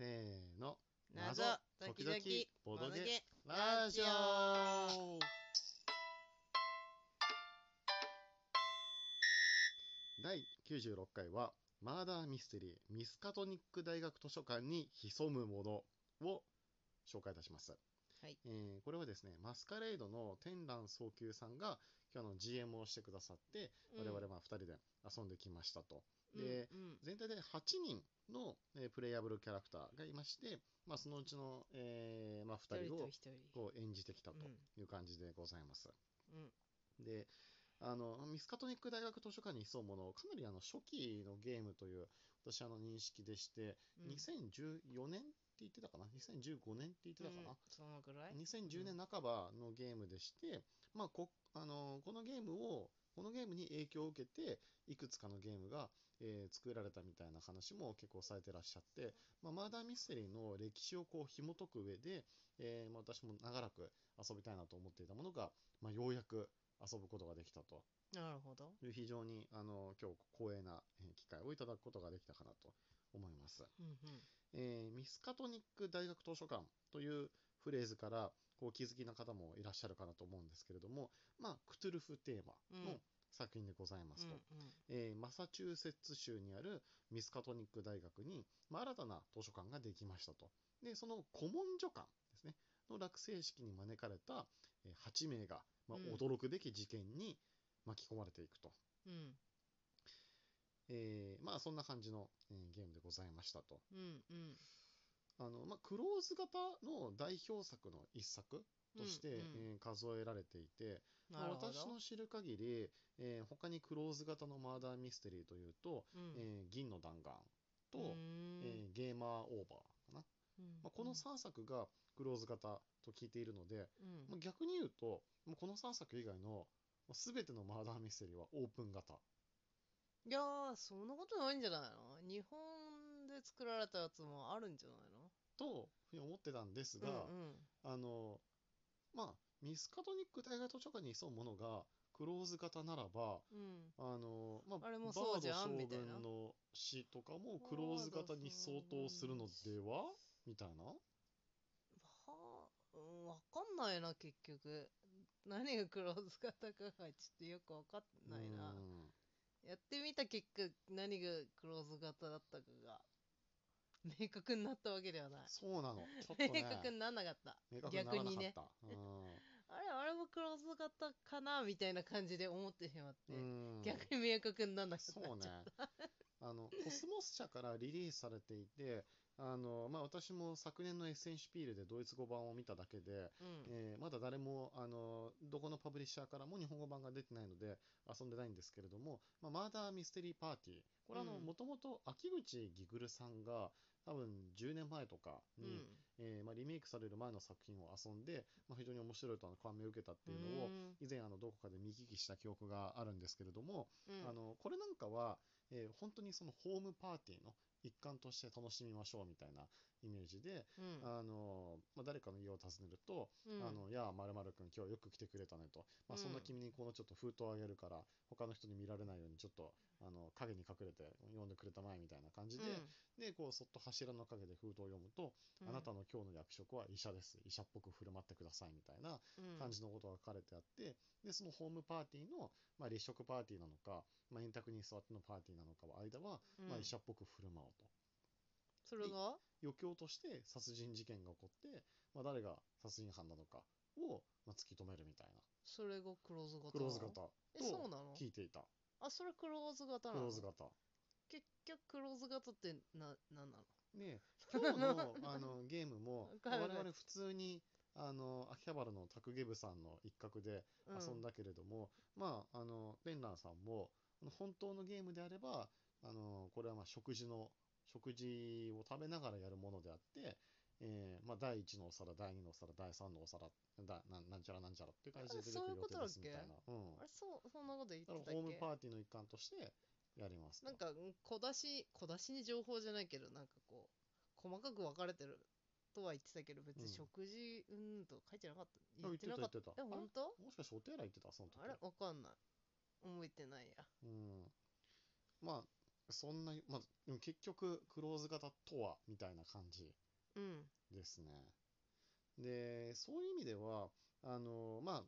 せーの。謎時々ボドゲラジオ。第96回はマーダーミステリーミスカトニック大学図書館に潜むものを紹介いたします、はい。えーこれはですねマスカレードの天覧早急さんが今日の GM をしてくださって我々は2人で遊んできましたと、で、うんうん。全体で8人の、えープレイヤブルキャラクターがいまして、まあ、そのうちの、えーまあ、2人をこう演じてきたとうん。いう感じでございます。うん。であのミスカトニック大学図書館に潜むものかなりあの初期のゲームという私あの認識でして、うん。2014年って言ってたかな？2015年って言ってたかな、うん。そのぐらい？2010年半ばのゲームでして、まあ、こあのこのゲームをこのゲームに影響を受けていくつかのゲームが、えー作られたみたいな話も結構されてらっしゃって、まあ、マーダーミステリーの歴史をこう紐解く上で、えーまあ、私も長らく遊びたいなと思っていたものが、まあ、ようやく遊ぶことができたと。なるほど。いう非常にあの今日光栄なえー機会をいただくことができたかなと思います。うんうん。えーミスカトニック大学図書館というフレーズからこうお気づきな方もいらっしゃるかなと思うんですけれども、まあ、クトゥルフテーマのうん。作品でございますと、うんうん。えーマサチューセッツ州にあるミスカトニック大学に、まあ、新たな図書館ができましたと。で、その古文書館ですね、の落成式に招かれた、えー8名が、まあうん。驚くべき事件に巻き込まれていくと。うん。えーまあ、そんな感じの、えーゲームでございましたと。うんうん。あのまあ、クローズ型の代表作の一作として、うんうん。えー数えられていて、まあ私の知る限り、えー他にクローズ型のマーダーミステリーというと、うん。えー銀の弾丸と、うーん。えーゲーマーオーバーまあ、この3作がクローズ型と聞いているので、うん。まあ、逆に言うともうこの3作以外のまあ全てのマーダーミステリーはオープン型。いやーそんなことないんじゃないの？日本で作られたやつもあるんじゃないとふうに思ってたんですが、のうん。あのまあミスカトニック大学図書館に潜むものがクローズ型ならばうん。あの、まあ、あれもバそうじゃんード将軍の死とかもクローズ型に相当するのでは？みたいな？はあ、うん、わかんないな結局。何がクローズ型かがちょっとよくわかんないな。うん。やってみた結果何がクローズ型だったかが明確になったわけではない。そうなの。ね。明確にならなかった。逆にね。あれあれもクローズ型かなみたいな感じで思ってしまって、逆に明確にならなかった。そうねあのコスモス社からリリースされていてあの、まあ、私も昨年のエッセンシュピールでドイツ語版を見ただけで、うん。えーまだ誰もあのどこのパブリッシャーからも日本語版が出てないので遊んでないんですけれども、まあ、マーダーミステリーパーティー。これはうん。もともと秋口ギグルさんが多分10年前とかうん。に、えーまあ、リメイクされる前の作品を遊んで、まあ、非常に面白いとあの感銘を受けたっていうのをうん。以前あのどこかで見聞きした記憶があるんですけれども、うん。あのこれなんかは、えー本当にそのホームパーティーの一環として楽しみましょうみたいなイメージで、うん。あのまあ、誰かの家を訪ねると、うん。あのいやあ、まる君、今日よく来てくれたねと、まあ、そんなうん君にこのちょっと封筒あげるから、他の人に見られないように、ちょっとあの影に隠れて読んでくれたまえみたいな感じで、でこうそっと柱の陰で封筒を読むと、うん。あなたの今日の役職は医者です、医者っぽく振る舞ってくださいみたいなうん。感じのことが書かれてあって、でそのホームパーティーの、まあ、立食パーティーなのか、まあ、円卓に座ってのパーティーなのかは間は、うん。まあ、医者っぽく振る舞おうと。それが？余興として殺人事件が起こって、まあ、誰が殺人犯なのかを、まあ、突き止めるみたいな。それがクローズ型クローズ型とえそうなの？聞いていた。あそれクローズ型クなの？ローズ型。結局クローズ型ってななんなの？で今日の あのゲームも我々普通にあの秋葉原のタクゲブさんの一角で遊んだけれども、まああのペンラーさんも本当のゲームであればあのこれはまあ食事の食事を食べながらやるものであって、えーまあ、第1のお皿第2のお皿第3のお皿だななんちゃらなんちゃらっていう感じで出てくる予定ですみたいな。うん。あれそうそんなこと言ってたっけ？らホームパーティーの一環としてやりますと。なんかうん小出し小出しに情報じゃないけどなんかこう細かく分かれてる。とは言ってたけど別うん。に食事うんと書いてなかった。あ言ってたなかった。言ってた。え本当？もしかしてお手洗い行ってた？その時。あれ？わかんない。覚えてないや。うん。まあそんな、まあ、でも結局、クローズ型とは、みたいな感じうん。ですね。で、そういう意味では、あの、まあ、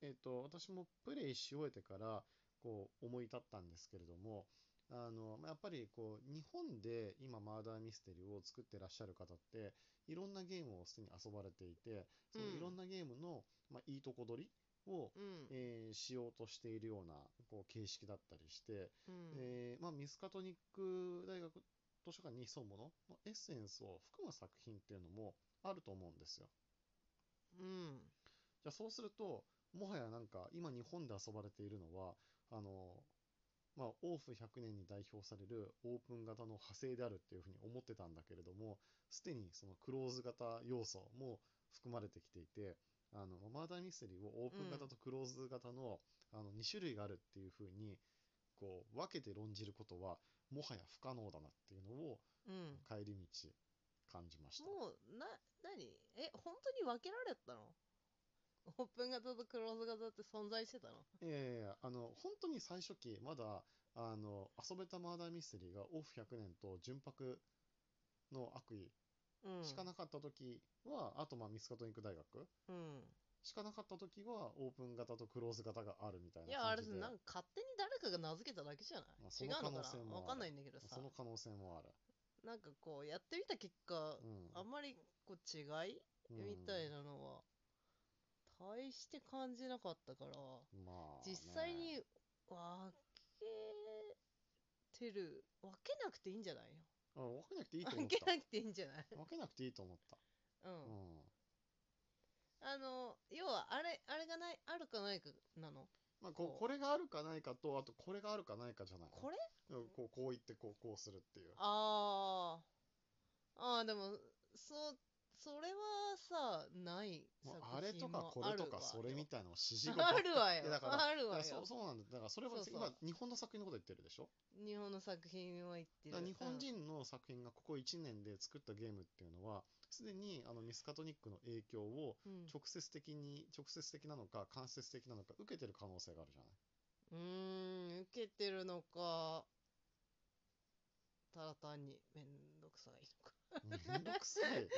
えっと、私もプレイし終えてから、こう、思い立ったんですけれども、あの、まあやっぱり、こう、日本で今、マーダーミステリーを作ってらっしゃる方って、いろんなゲームをすでに遊ばれていて、そのうん。いろんなゲームの、まあ、いいとこ取りを、うん。えーしようとしているようなこう形式だったりして、うん。えーまあ、ミスカトニック大学図書館に潜むもののエッセンスを含む作品っていうのもあると思うんですよ。うん。じゃあそうすると、もはやなんか今日本で遊ばれているのは、あの、まあ、オーフ100年に代表されるオープン型の派生であるっていうふうに思ってたんだけれども、すでにそのクローズ型要素も含まれてきていて、あの、マーダーミステリーをオープン型とクローズ型の,、あの2種類があるっていうふうに、こう、分けて論じることは、もはや不可能だなっていうのをうん。帰り道感じました。もうな何？え本当に分けられてたの？オープン型とクローズ型って存在してたの？ええあの、本当に最初期、まだ、あの、遊べたマーダーミステリーがオフ100年と純白の悪意うん。しかなかった時は、あとまあミスカトニック大学うん。しかなかった時はオープン型とクローズ型があるみたいいやあれなんか勝手に誰かが名付けただけじゃない、まあ違うのかな？わかんないんだけどさ。その可能性もある。なんかこうやってみた結果うん。あんまりこう違い？うん。みたいなのは大して感じなかったからまあ、実際にね分けてる分けなくていいんじゃない？あ分けなくていいのと思った。分けなくていいんじゃない？分けなくていいと思った。うん、うん。あの要はあれあれがないあるかないかなの？まあ、ここううこれがあるかないかと、あとこれがあるかないかじゃないの。これ？うんこうこう言ってこうこうするっていう。あーあーでもそうそれはさないもあれとかこれとかそれみよたいなの指示 あかるわよ。だからあるわよ。そうそうなんだ。だからそれはそうそう。今、日本の作品のこと言ってるでしょ？日本の作品は言ってる。日本人の作品がここ1年で作ったゲームっていうのは、すでにあのミスカトニックの影響を直接的に、直接的なのか間接的なのか受けてる可能性があるじゃない？うーん受けてるのかただ単にめんどくさいのかめんどくさい。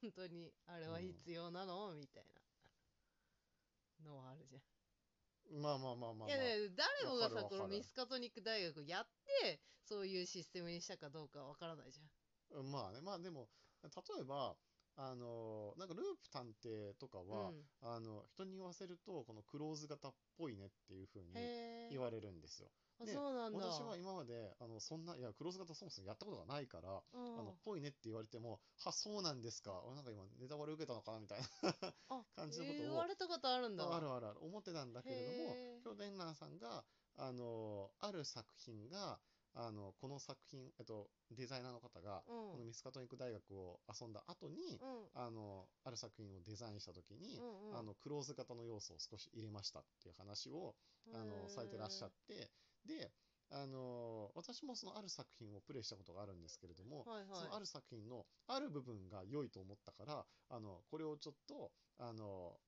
本当にあれは必要なの、みたいなのはあるじゃんまあまあまあまあ、まあ。いやね、誰もがさ、わかるわかるこのミスカトニック大学やって、そういうシステムにしたかどうかわからないじゃん。うんまあね、まあでも、例えば、あの、なんかループ探偵とかは、うんあの、人に言わせると、このクローズ型っぽいねっていうふうに。言われるんですよ。あ、でそうなんだ。私は今まで、あの、そんな、いや、クローズ型そもそもやったことがないから、うんあの、ぽいねって言われても、は、そうなんですか？俺なんか今、ネタバレ受けたのかな？みたいなあ 感じのことを言われたことあるんだ。あるあるある、思ってたんだけれども、今日デンラーさんが、あの、ある作品が、あの、この作品、えっと、デザイナーの方が、うんこのミスカトニック大学を遊んだ後に、うん。あの、ある作品をデザインした時に、うんうんあの、クローズ型の要素を少し入れましたっていう話を、あの、されてらっしゃって、で、あの、私もそのある作品をプレイしたことがあるんですけれども、はいはい。そのある作品のある部分が良いと思ったから、あの、これをちょっと、あの、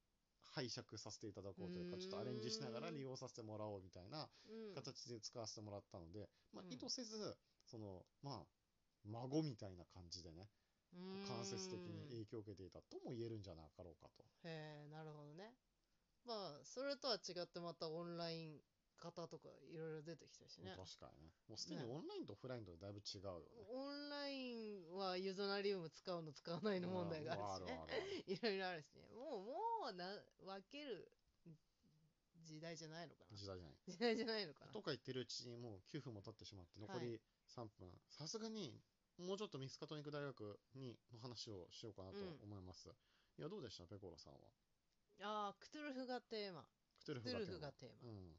拝借させていただこうというか、ちょっとアレンジしながら利用させてもらおうみたいなうん、形で使わせてもらったので、まあう、ん意図せず、その、まあ、孫みたいな感じでね、間接的に影響を受けていたとも言えるんじゃなかろうかと。へえ、なるほどね。まあ、それとは違ってまたオンライン型とかいろいろ出てきたしね。確かにね。もうすでにねオンラインとオフラインとだいぶ違うよね。オンラインはユーゾナリウム使うの使わないの問題があるしねいろいろあるしね。もう、もうな、分ける時代じゃないのかな。時代じゃない。時代じゃないのかな。とか言ってるうちにもう9分も経ってしまって残はり3分、さすがにもうちょっとミスカトニック大学にの話をしようかなとうん思います、いやどうでした？ペコロさんは？ああ、クトゥルフがテーマ。クトゥルフフががテーマ。うん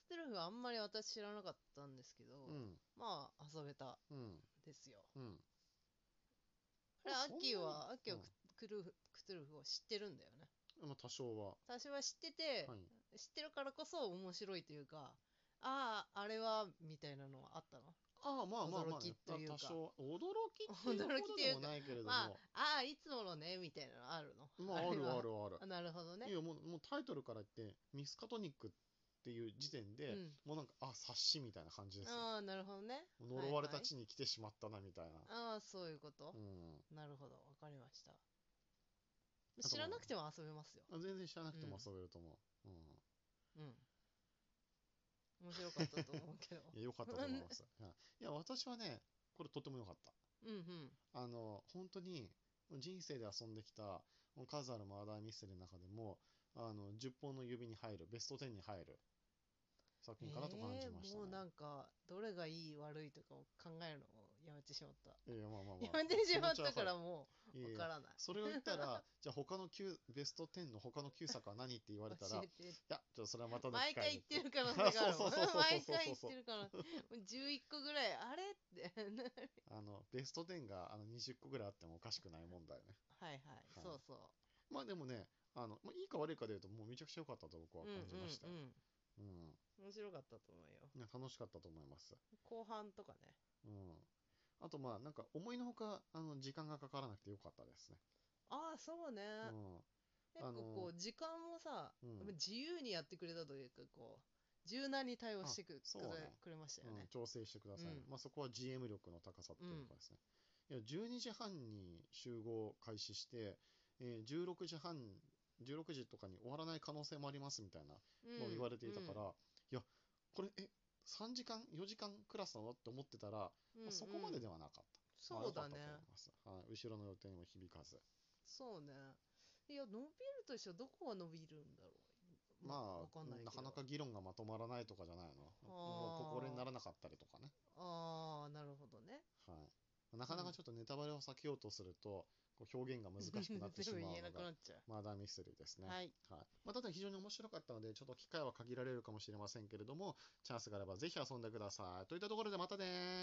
クトゥルフはあんまり私知らなかったんですけど、うんまあ遊べたうんんですよ。うんあれ、アッキーは、アッキーはうんクトゥルフクトゥルフを知ってるんだよね。まあ多少は。私は知ってて、はい。知ってるからこそ面白いというか、ああ、あれは、みたいなのはあったの？ああまあまあまあ、驚きというか。多少驚きっていう驚きほどっていうかでもないけれども。まあ、ああ、いつものね、みたいなのあるの？まああるあるある。あなるほどね。い。やもうもうタイトルから言ってミスカトニックっっていう時点で、うん。もうなんかあ察しみたいな感じですよ。ああなるほどね。呪われたはい地に来てしまったなみたいな、はいああそういうこと？う、ん。なるほどわかりました。と知らなくても遊べますよ。あ全然知らなくてもうん遊べると思う、うん。うん。面白かったと思うけど。いや良かったと思います。い。や私はねこれとても良かった。うんうん。あの本当に人生で遊んできた数あるマーダーミステリーの中でもあの10本の指に入るベスト10に入る作品かなと感じましたね、えーもうなんかどれがいい悪いとかを考えるのをやめてしまった。いやまあまあまあ。やめてしまったから気持もちははいいやいやうわからない。それを言ったらじゃあ他の9ベスト10の他の9作は何って言われたらいやちょっとそれはまたの毎回言ってる可能性があるもんそうそうそうそうそう。毎回言ってるから。11個ぐらいあれって。あのベスト10があの20個ぐらいあってもおかしくない問題ね。はいはい。はい。そうそまあでもねあの、まあ、いいか悪いかで言うともうめちゃくちゃ良かったと僕はううんうん感じましたよ、うんうん面白かったと思うよ。ね楽しかったと思います。後半とかね。うんあとまあなんか思いのほかあの時間がかからなくてよかったですね。ああそうね。うん、結構こう時間もさうん。自由にやってくれたというかこう柔軟に対応してくね。くれましたよね。うん調整してください。うん。まあそこは GM 力の高さっていうところですね。いや12時半に集合開始して、えー16時半16時とかに終わらない可能性もありますみたいなのを言われていたから、いやこれえ3時間4時間クラスなのって思ってたら、うんまあそこまでではなかった。そうだね。まあはい。後ろの予定にも響かず。そうね。いや伸びるとしてはどこが伸びるんだろう。まわあななかなか議論がまとまらないとかじゃないの。もうここにならなかったりとかね、ああなるほどね。はい、なかなかちょっとネタバレを避けようとすると、こう表現が難しくなってしまうのが マーダーミステリーですね。はいはいまあ、ただ非常に面白かったので、ちょっと機会は限られるかもしれませんけれども、チャンスがあればぜひ遊んでください。といったところでまたねー